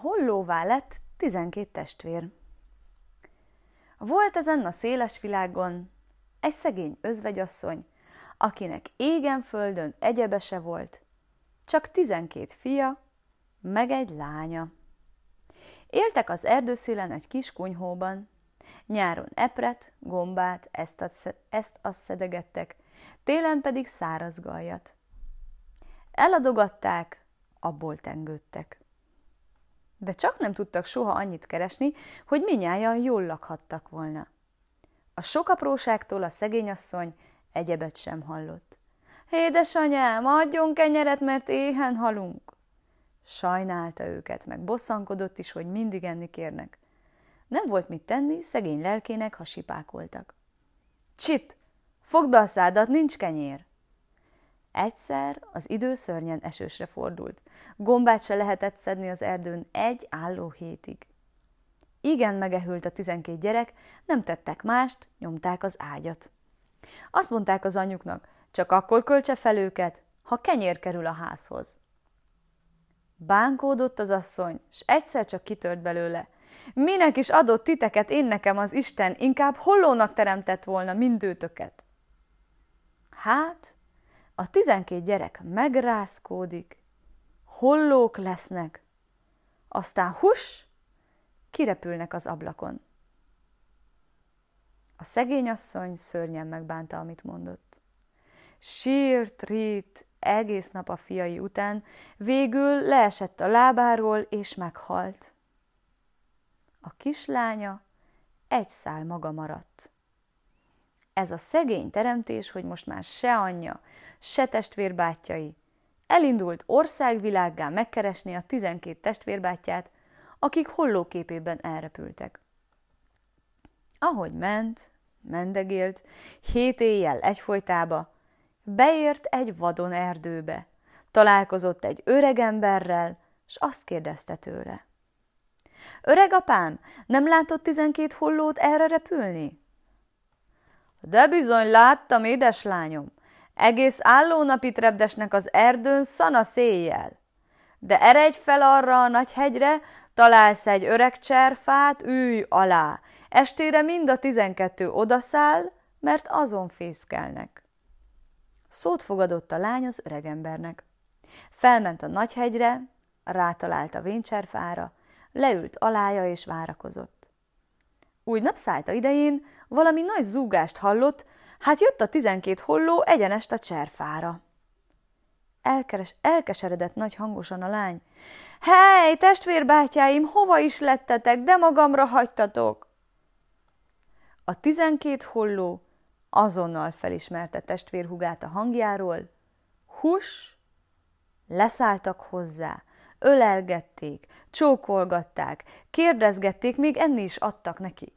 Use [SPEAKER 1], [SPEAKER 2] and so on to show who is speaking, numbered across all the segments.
[SPEAKER 1] hollóvá lett tizenkét testvér. Volt ezen a széles világon egy szegény özvegyasszony, akinek égen-földön egyebese volt, csak tizenkét fia, meg egy lánya. Éltek az erdőszélen egy kis kunyhóban. Nyáron epret, gombát, ezt, ezt azt szedegettek, télen pedig száraz gajat. Eladogatták, abból tengődtek. De csak nem tudtak soha annyit keresni, hogy minnyáján jól lakhattak volna. A sok apróságtól a szegényasszony egyebet sem hallott. Édesanyám, adjon kenyeret, mert éhen halunk. Sajnálta őket, meg bosszankodott is, hogy mindig enni kérnek. Nem volt mit tenni, szegény lelkének, ha sipákoltak. Csit! Fogd be a szádat, nincs kenyér! Egyszer az idő szörnyen esősre fordult. Gombát se lehetett szedni az erdőn egy álló hétig. Igen megehült a tizenkét gyerek, nem tettek mást, nyomták az ágyat. Azt mondták az anyuknak, csak akkor költse fel őket, ha kenyér kerül a házhoz. Bánkódott az asszony, s egyszer csak kitört belőle. Minek is adott titeket én nekem az Isten, inkább hollónak teremtett volna mindőtöket. Hát, a tizenkét gyerek megrázkódik, hollók lesznek, aztán hus, kirepülnek az ablakon. A szegény asszony szörnyen megbánta, amit mondott. Sírt, rít, egész nap a fiai után, végül leesett a lábáról, és meghalt. A kislánya egy szál maga maradt. Ez a szegény teremtés, hogy most már se anyja, se testvérbátyjai, elindult országvilággá megkeresni a tizenkét testvérbátyját, akik hollóképében elrepültek. Ahogy ment, mendegélt, hét éjjel egyfolytába, beért egy vadon erdőbe, találkozott egy öreg emberrel, s azt kérdezte tőle. Öreg apám, nem látott tizenkét hollót erre repülni? De bizony láttam, édeslányom, egész állónapit repdesnek az erdőn szana széjjel. De eredj fel arra a nagy hegyre, találsz egy öreg cserfát, ülj alá. Estére mind a tizenkettő odaszáll, mert azon fészkelnek. Szót fogadott a lány az öregembernek. Felment a nagy hegyre, rátalált a véncserfára, leült alája és várakozott. Úgy napszállta idején valami nagy zúgást hallott, hát jött a tizenkét holló egyenest a cserfára. Elkeres, elkeseredett nagy hangosan a lány. Hely, testvérbátyáim, hova is lettetek, de magamra hagytatok? A tizenkét holló azonnal felismerte testvérhugát a hangjáról. Hus! Leszálltak hozzá, ölelgették, csókolgatták, kérdezgették, még enni is adtak neki.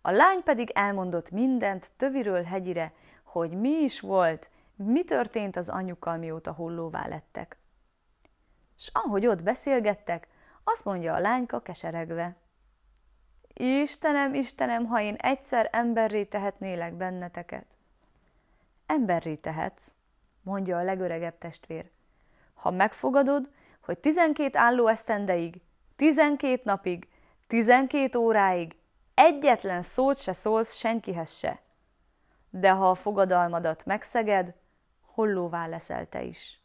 [SPEAKER 1] A lány pedig elmondott mindent töviről hegyire, hogy mi is volt, mi történt az anyukkal, mióta hollóvá lettek. S ahogy ott beszélgettek, azt mondja a lányka keseregve. Istenem, Istenem, ha én egyszer emberré tehetnélek benneteket. Emberré tehetsz, mondja a legöregebb testvér. Ha megfogadod, hogy tizenkét álló esztendeig, tizenkét napig, tizenkét óráig egyetlen szót se szólsz senkihez se. De ha a fogadalmadat megszeged, hollóvá leszel te is.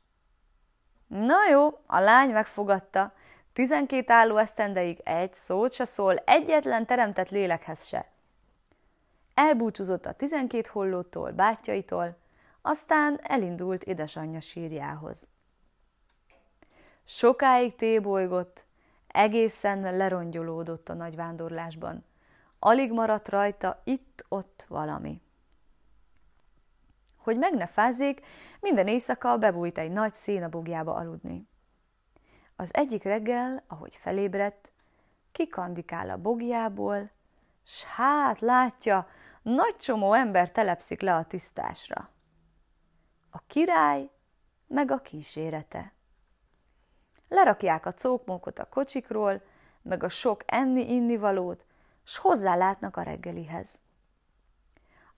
[SPEAKER 1] Na jó, a lány megfogadta, tizenkét álló esztendeig egy szót se szól, egyetlen teremtett lélekhez se. Elbúcsúzott a tizenkét hollótól, bátyjaitól, aztán elindult édesanyja sírjához. Sokáig tébolygott, egészen lerongyolódott a nagy vándorlásban. Alig maradt rajta itt-ott valami. Hogy meg ne fázzék, minden éjszaka bebújt egy nagy szénabogjába aludni. Az egyik reggel, ahogy felébredt, kikandikál a bogjából, s hát látja, nagy csomó ember telepszik le a tisztásra. A király meg a kísérete. Lerakják a cókmókot a kocsikról, meg a sok enni-innivalót, s hozzálátnak a reggelihez.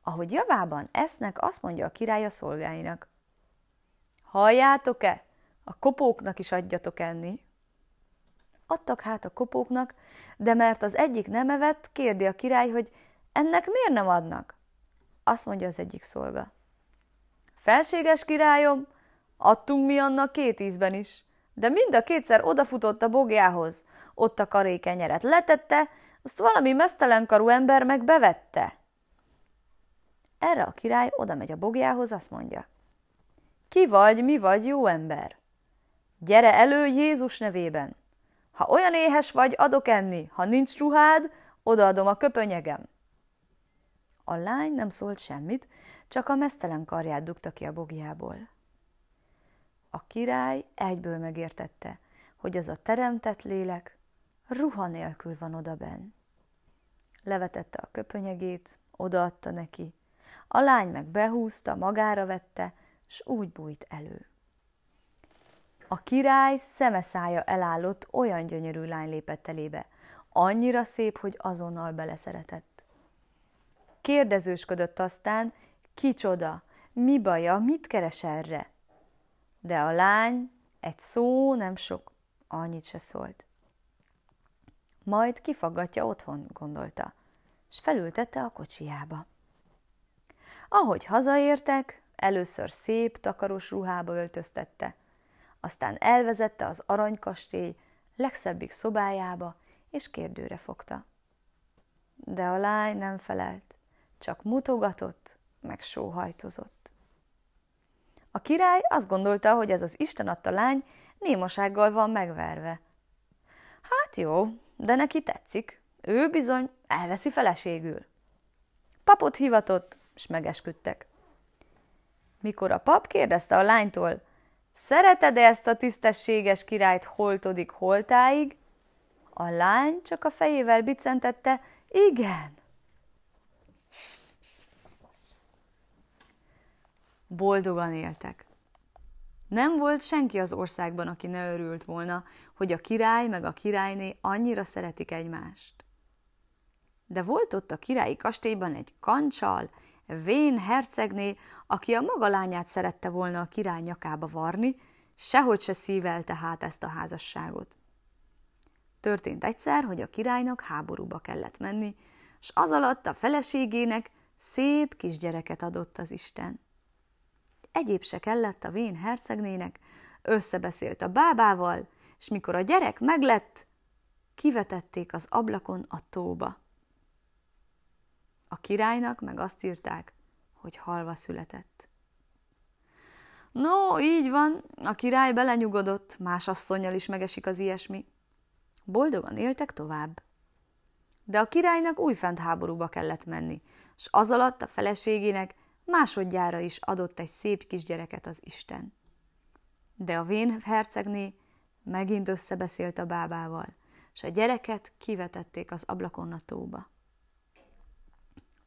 [SPEAKER 1] Ahogy javában esznek, azt mondja a király a szolgáinak. Halljátok-e? A kopóknak is adjatok enni. Adtak hát a kopóknak, de mert az egyik nem evett, kérdi a király, hogy ennek miért nem adnak? Azt mondja az egyik szolga. Felséges királyom, adtunk mi annak két ízben is, de mind a kétszer odafutott a bogjához, ott a karékenyeret letette, azt valami mesztelenkarú ember meg bevette. Erre a király oda megy a bogjához, azt mondja. Ki vagy, mi vagy, jó ember? Gyere elő Jézus nevében! Ha olyan éhes vagy, adok enni, ha nincs ruhád, odaadom a köpönyegem. A lány nem szólt semmit, csak a mesztelen karját dugta ki a bogjából. Király egyből megértette, hogy az a teremtett lélek ruha nélkül van odaben. Levetette a köpönyegét, odaadta neki, a lány meg behúzta, magára vette, s úgy bújt elő. A király szemeszája elállott, olyan gyönyörű lány lépett elébe. Annyira szép, hogy azonnal beleszeretett. Kérdezősködött aztán, kicsoda, mi baja, mit keres erre? De a lány egy szó nem sok, annyit se szólt. Majd kifaggatja otthon, gondolta, és felültette a kocsijába. Ahogy hazaértek, először szép, takaros ruhába öltöztette, aztán elvezette az aranykastély legszebbik szobájába, és kérdőre fogta. De a lány nem felelt, csak mutogatott, meg sóhajtozott. A király azt gondolta, hogy ez az Isten adta lány némasággal van megverve. Hát jó, de neki tetszik. Ő bizony elveszi feleségül. Papot hivatott, és megesküdtek. Mikor a pap kérdezte a lánytól, Szereted-e ezt a tisztességes királyt holtodik holtáig? A lány csak a fejével bicentette, igen. Boldogan éltek. Nem volt senki az országban, aki ne örült volna, hogy a király meg a királyné annyira szeretik egymást. De volt ott a királyi kastélyban egy kancsal, vén hercegné, aki a maga lányát szerette volna a király nyakába varni, sehogy se szívelte hát ezt a házasságot. Történt egyszer, hogy a királynak háborúba kellett menni, s az alatt a feleségének szép kisgyereket adott az Isten. Egyéb se kellett a vén hercegnének, összebeszélt a bábával, és mikor a gyerek meglett, kivetették az ablakon a tóba. A királynak meg azt írták, hogy halva született. No, így van, a király belenyugodott, más asszonyjal is megesik az ilyesmi. Boldogan éltek tovább. De a királynak újfent háborúba kellett menni, s az alatt a feleségének másodjára is adott egy szép kisgyereket az Isten. De a vén hercegné megint összebeszélt a bábával, s a gyereket kivetették az ablakon a tóba.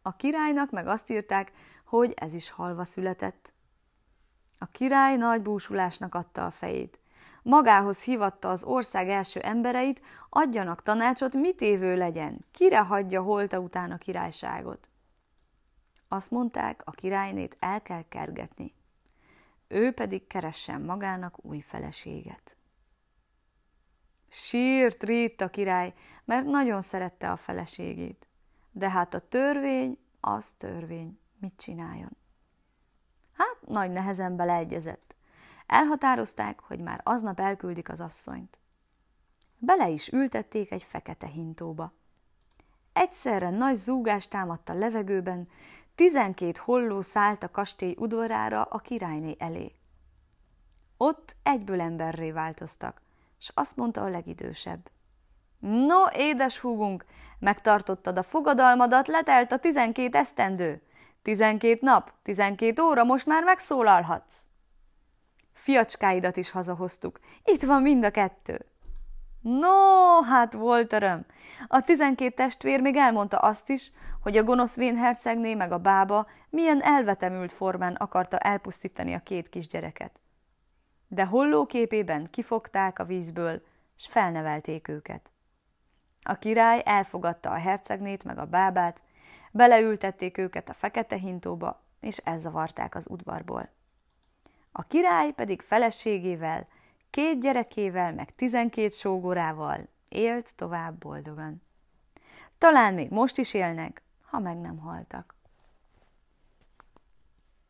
[SPEAKER 1] A királynak meg azt írták, hogy ez is halva született. A király nagy búsulásnak adta a fejét. Magához hívatta az ország első embereit, adjanak tanácsot, mit évő legyen, kire hagyja holta után a királyságot. Azt mondták, a királynét el kell kergetni. Ő pedig keressen magának új feleséget. Sírt rít a király, mert nagyon szerette a feleségét. De hát a törvény, az törvény. Mit csináljon? Hát, nagy nehezen beleegyezett. Elhatározták, hogy már aznap elküldik az asszonyt. Bele is ültették egy fekete hintóba. Egyszerre nagy zúgás támadt a levegőben, tizenkét holló szállt a kastély udvarára a királyné elé. Ott egyből emberré változtak, s azt mondta a legidősebb. No, édes húgunk, megtartottad a fogadalmadat, letelt a tizenkét esztendő. Tizenkét nap, tizenkét óra, most már megszólalhatsz. Fiacskáidat is hazahoztuk. Itt van mind a kettő. No, hát volt öröm. A tizenkét testvér még elmondta azt is, hogy a gonosz hercegné meg a bába milyen elvetemült formán akarta elpusztítani a két kisgyereket. De hollóképében kifogták a vízből, s felnevelték őket. A király elfogadta a hercegnét meg a bábát, beleültették őket a fekete hintóba, és elzavarták az udvarból. A király pedig feleségével két gyerekével, meg tizenkét sógorával élt tovább boldogan. Talán még most is élnek, ha meg nem haltak.